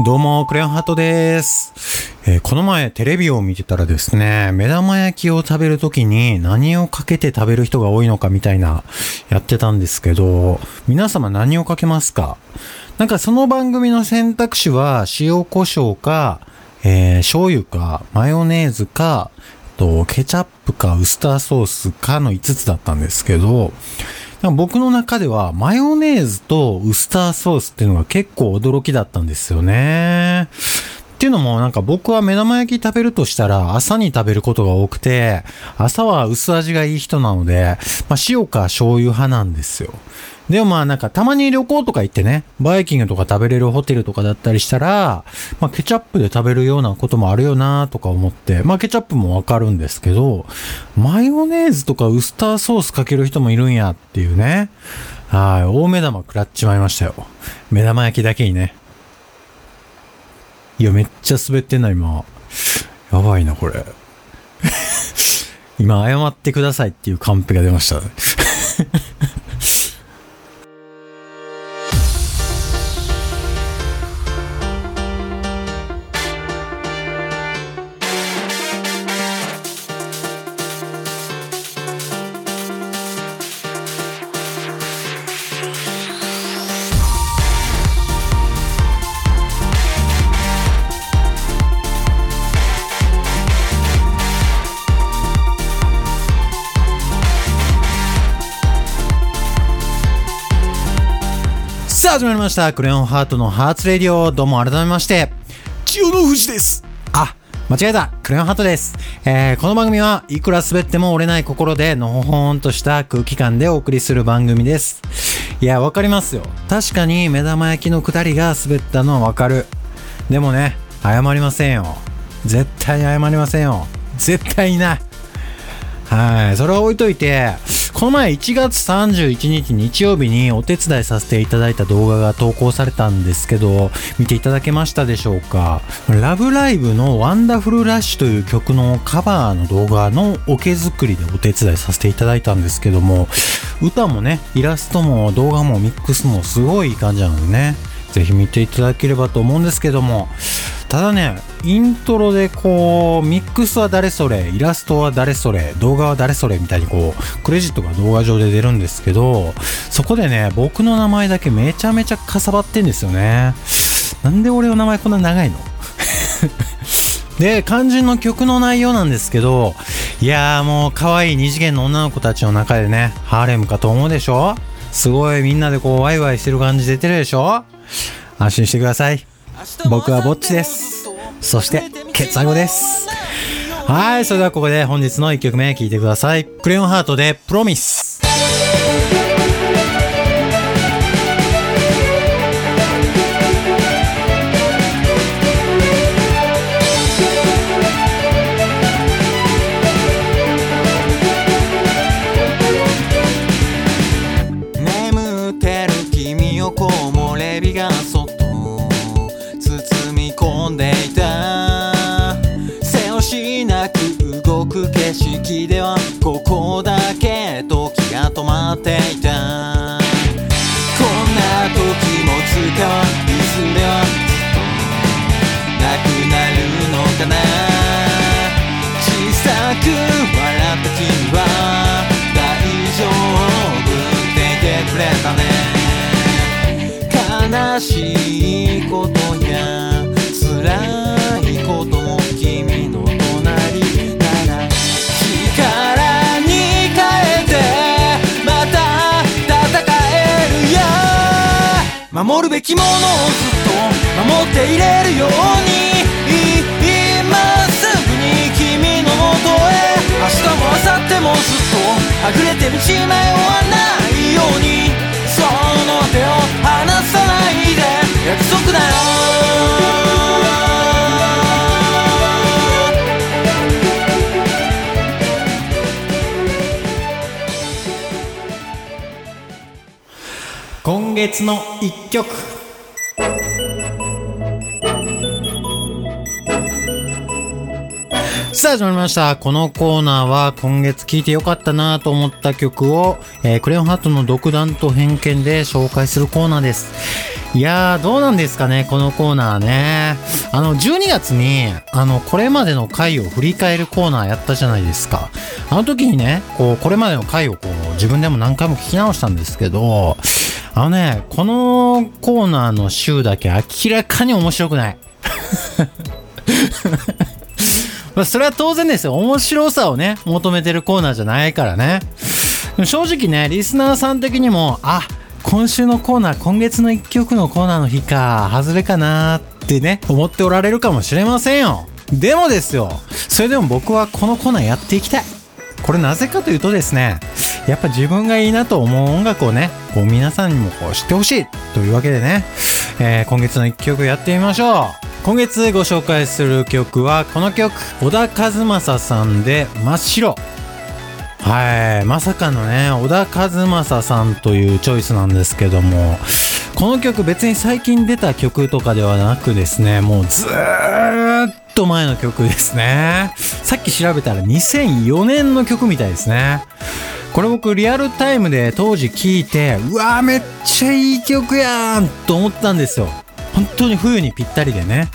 どうも、クレヨンハートです。えーこの前テレビを見てたらですね、目玉焼きを食べるときに何をかけて食べる人が多いのかみたいなやってたんですけど、皆様何をかけますか？なんかその番組の選択肢は塩コショウか、えー醤油か、マヨネーズか、と、ケチャップかウスターソースかの5つだったんですけど、僕の中ではマヨネーズとウスターソースっていうのが結構驚きだったんですよね。っていうのもなんか僕は目玉焼き食べるとしたら朝に食べることが多くて、朝は薄味がいい人なので、まあ塩か醤油派なんですよ。でもまあなんかたまに旅行とか行ってね、バイキングとか食べれるホテルとかだったりしたら、まあケチャップで食べるようなこともあるよなとか思って、まあケチャップもわかるんですけど、マヨネーズとかウスターソースかける人もいるんやっていうね。はい、大目玉食らっちまいましたよ。目玉焼きだけにね。いや、めっちゃ滑ってんな、今。やばいな、これ。今、謝ってくださいっていうカンペが出ました。始まりました。クレヨンハートのハーツレディオ。どうも改めまして、千代の富士です。あ、間違えた。クレヨンハートです。えー、この番組はいくら滑っても折れない心で、のほほんとした空気感でお送りする番組です。いや、わかりますよ。確かに目玉焼きのくだりが滑ったのはわかる。でもね、謝りませんよ。絶対に謝りませんよ。絶対にない。はい。それは置いといて、この前1月31日日曜日にお手伝いさせていただいた動画が投稿されたんですけど、見ていただけましたでしょうか？ラブライブのワンダフルラッシュという曲のカバーの動画のオケ作りでお手伝いさせていただいたんですけども、歌もね、イラストも動画もミックスもすごいいい感じなのでね、ぜひ見ていただければと思うんですけども、ただね、イントロでこう、ミックスは誰それ、イラストは誰それ、動画は誰それみたいにこう、クレジットが動画上で出るんですけど、そこでね、僕の名前だけめちゃめちゃかさばってんですよね。なんで俺の名前こんな長いの？で、肝心の曲の内容なんですけど、いやーもう可愛い二次元の女の子たちの中でね、ハーレムかと思うでしょ？すごいみんなでこうワイワイしてる感じ出てるでしょ？安心してください。僕はぼっちです。そして、ケツアゴです。はい、それではここで本日の1曲目聴いてください。クレヨンハートでプロミス。景色ではここだ守るべきものをずっと守っていれるように今すぐに君のもとへ明日も明後日もずっとはぐれて道迷わないようにその手を離さないで約束だよ月の1曲。さあ始まりました。このコーナーは今月聴いてよかったなと思った曲を、えークレヨンハートの独断と偏見で紹介するコーナーです。いやー、どうなんですかね、このコーナーね。あの、12月に、あの、これまでの回を振り返るコーナーやったじゃないですか。あの時にね、こう、これまでの回をこう、自分でも何回も聞き直したんですけど、あのね、このコーナーの週だけ明らかに面白くない。まあ、それは当然ですよ。面白さをね、求めてるコーナーじゃないからね。正直ね、リスナーさん的にも、あ、今週のコーナー、今月の一曲のコーナーの日か、外れかなってね、思っておられるかもしれませんよ。でもですよ、それでも僕はこのコーナーやっていきたい。これなぜかというとですね、やっぱ自分がいいなと思う音楽をね、こう皆さんにもこう知ってほしいというわけでね、えー今月の一曲やってみましょう。今月ご紹介する曲はこの曲、小田和正さんで真っ白。はい、まさかのね、小田和正さんというチョイスなんですけども、この曲別に最近出た曲とかではなくですね、もうずーっと前の曲ですね。さっき調べたら2004年の曲みたいですね。これ僕リアルタイムで当時聴いて、うわーめっちゃいい曲やんと思ったんですよ。本当に冬にぴったりでね。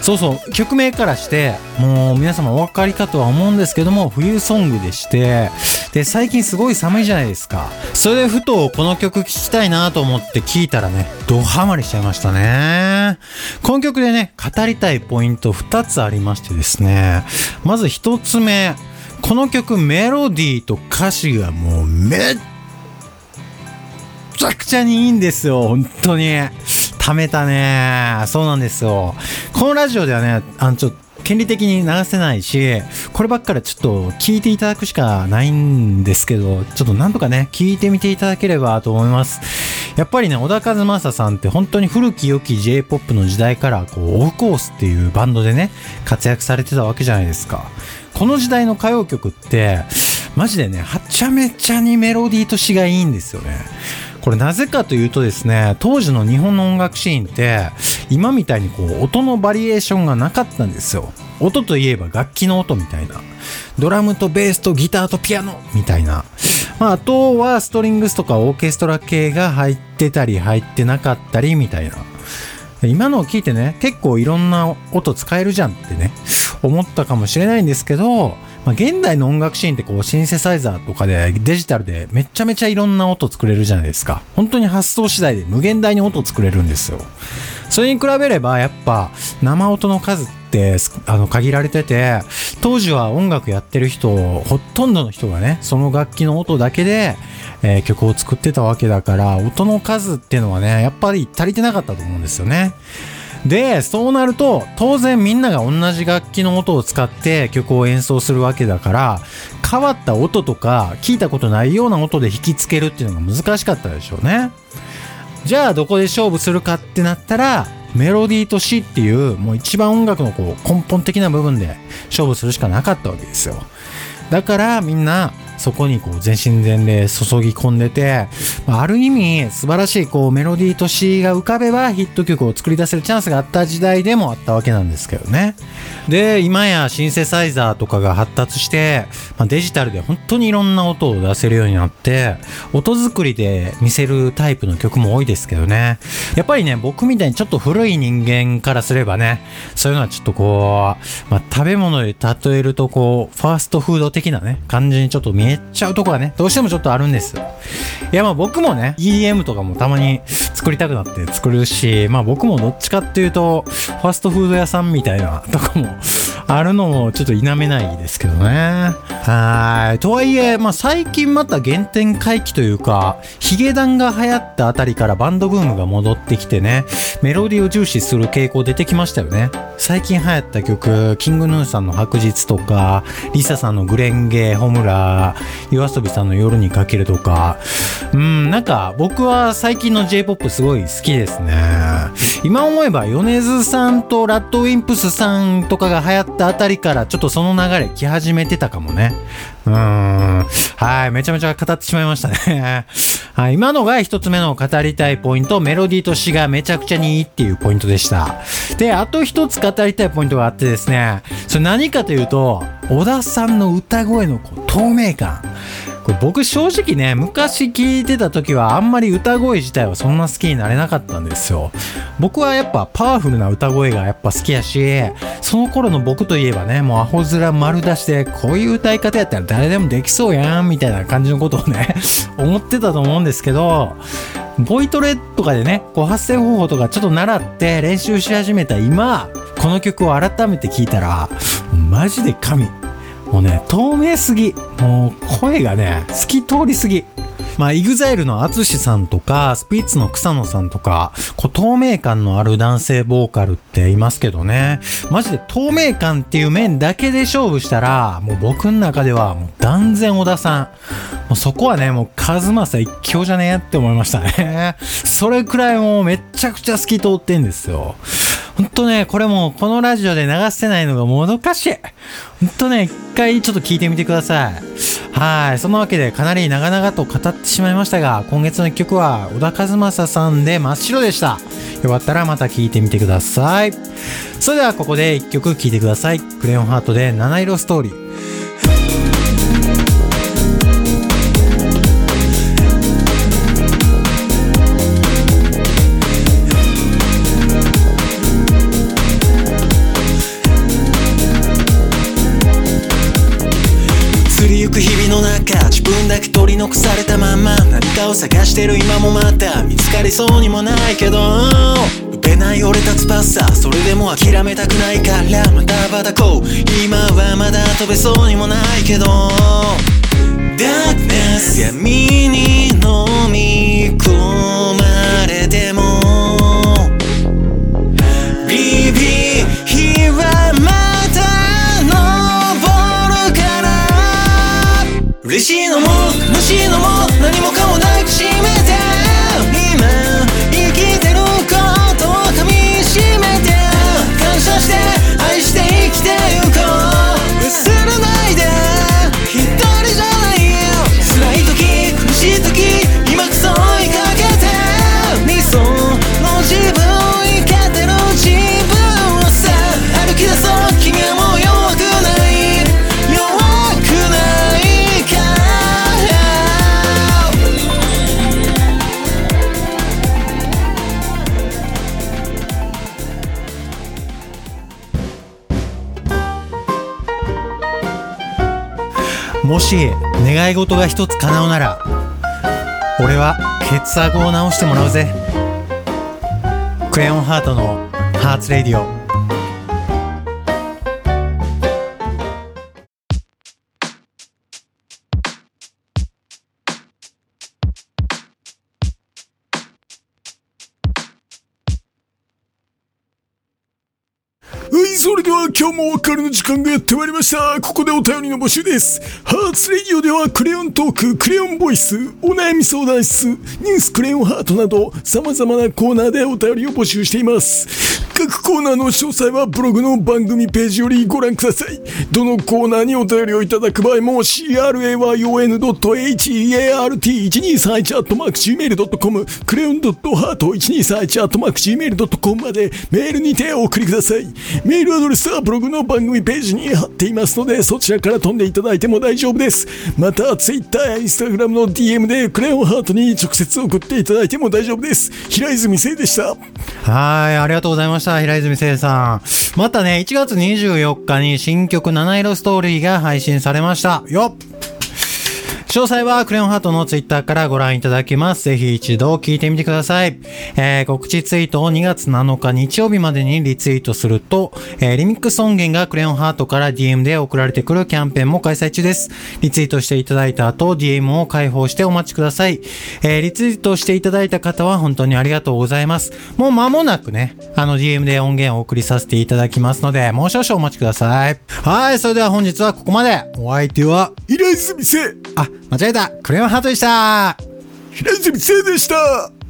そうそう、曲名からして、もう皆様お分かりかとは思うんですけども、冬ソングでして、で、最近すごい寒いじゃないですか。それでふとこの曲聴きたいなと思って聴いたらね、ドハマりしちゃいましたね。この曲でね、語りたいポイント2つありましてですね、まず1つ目、この曲メロディーと歌詞がもうめっちゃくちゃにいいんですよ、本当に。貯めたね。そうなんですよ。このラジオではね、あの、ちょっと、権利的に流せないし、こればっかりちょっと聞いていただくしかないんですけど、ちょっとなんとかね、聞いてみていただければと思います。やっぱりね、小田和正さんって本当に古き良き J-POP の時代から、こう、オフコースっていうバンドでね、活躍されてたわけじゃないですか。この時代の歌謡曲って、マジでね、はちゃめちゃにメロディーと詩がいいんですよね。これなぜかというとですね、当時の日本の音楽シーンって、今みたいにこう、音のバリエーションがなかったんですよ。音といえば楽器の音みたいな。ドラムとベースとギターとピアノみたいな。まあ、あとはストリングスとかオーケストラ系が入ってたり入ってなかったりみたいな。今のを聞いてね、結構いろんな音使えるじゃんってね、思ったかもしれないんですけど、まあ、現代の音楽シーンってこうシンセサイザーとかでデジタルでめちゃめちゃいろんな音作れるじゃないですか。本当に発想次第で無限大に音作れるんですよ。それに比べればやっぱ生音の数ってあの限られてて、当時は音楽やってる人、ほとんどの人がね、その楽器の音だけで、えー曲を作ってたわけだから、音の数っていうのはね、やっぱり足りてなかったと思うんですよね。で、そうなると、当然みんなが同じ楽器の音を使って曲を演奏するわけだから、変わった音とか、聞いたことないような音で引きつけるっていうのが難しかったでしょうね。じゃあ、どこで勝負するかってなったら、メロディーと詩っていう、もう一番音楽のこう根本的な部分で勝負するしかなかったわけですよ。だからみんなそこにこう全身全霊注ぎ込んでて、あある意味素晴らしいこうメロディーと詩が浮かべばヒット曲を作り出せるチャンスがあった時代でもあったわけなんですけどね。で、今やシンセサイザーとかが発達して、まあ、デジタルで本当にいろんな音を出せるようになって、音作りで見せるタイプの曲も多いですけどね。やっぱりね、僕みたいにちょっと古い人間からすればね、そういうのはちょっとこう、まあ、食べ物で例えるとこう、ファーストフード的的なね、感じにちょっと見えちゃうとこがね、どうしてもちょっとあるんです。いやまあ僕もね、EM とかもたまに作りたくなって作るし、まあ僕もどっちかっていうと、ファストフード屋さんみたいなとこもあるのもちょっと否めないですけどね。はい。とはいえ、まあ最近また原点回帰というか、ヒゲダンが流行ったあたりからバンドブームが戻ってきてね、メロディーを重視する傾向出てきましたよね。最近流行った曲、キングヌーさんの白日とか、リサさんのグレン園芸、ホムラ、夜遊びさんの夜にかけるとか、うん、なんか僕は最近の J-POP すごい好きですね。今思えば米津さんとラッドウィンプスさんとかが流行ったあたりからちょっとその流れ来始めてたかもね。うん。はい。めちゃめちゃ語ってしまいましたね。はい。今のが一つ目の語りたいポイント、メロディーと詩がめちゃくちゃにいいっていうポイントでした。で、あと一つ語りたいポイントがあってですね、それ何かというと、小田さんの歌声のこう透明感。僕正直ね、昔聞いてた時はあんまり歌声自体はそんな好きになれなかったんですよ。僕はやっぱパワフルな歌声がやっぱ好きやし、その頃の僕といえばね、もうアホ面丸出しで、こういう歌い方やったら誰でもできそうやん、みたいな感じのことをね、思ってたと思うんですけど、ボイトレとかでね、こう発声方法とかちょっと習って練習し始めた今、この曲を改めて聴いたら、マジで神。もうね、透明すぎ。もう声がね、透き通りすぎ。まあ、イグザイルのアツシさんとか、スピッツの草野さんとか、こう透明感のある男性ボーカルっていますけどね。マジで透明感っていう面だけで勝負したら、もう僕の中ではもう断然小田さん。もうそこはね、もうカズマサ一強じゃねえって思いましたね。それくらいもうめちゃくちゃ透き通ってんですよ。ほんとね、これもこのラジオで流せないのがもどかしい。ほんとね、一回ちょっと聞いてみてください。はい。そんなわけでかなり長々と語ってしまいましたが、今月の一曲は小田和正さんで真っ白でした。よかったらまた聞いてみてください。それではここで一曲聴いてください。クレヨンハートで七色ストーリー。だけ取り残されたまま。何かを探してる今もまた見つかりそうにもないけど。打てない俺た翼それでも諦めたくないから。またばたこう。今はまだ飛べそうにもないけど。Darkness 闇に飲み込む。嬉しいのも悲しいのも何もかし願い事が一つ叶うなら俺はケツアゴを直してもらうぜ。クレヨンハートのハーツレディオ。今日もお別れの時間がやってまいりました。ここでお便りの募集です。ハーツレディオではクレヨントーク、クレヨンボイス、お悩み相談室、ニュースクレヨンハートなど様々なコーナーでお便りを募集しています。各コーナーの詳細はブログの番組ページよりご覧ください。どのコーナーにお便りをいただく場合も crayon.heart1231-gmail.com クレヨン .heart1231-gmail.com までメールにてお送りください。メールアドレスはブログの番組ページに貼っていますのでそちらから飛んでいただいても大丈夫です。また Twitter や Instagram の DM でクレヨンハートに直接送っていただいても大丈夫です。平泉聖でした。はい、ありがとうございました。平泉聖さん。またね、1月24日に新曲七色ストーリーが配信されました。よっ詳細はクレヨンハートのツイッターからご覧いただけます。ぜひ一度聞いてみてください。えー、告知ツイートを2月7日日曜日までにリツイートすると、えー、リミックス音源がクレヨンハートから DM で送られてくるキャンペーンも開催中です。リツイートしていただいた後、DM を開放してお待ちください。えー、リツイートしていただいた方は本当にありがとうございます。もう間もなくね、あの DM で音源をお送りさせていただきますので、もう少々お待ちください。はい、それでは本日はここまで。お相手は、平泉聖あ、間違えた。クレヨンハートでした。平泉聖でした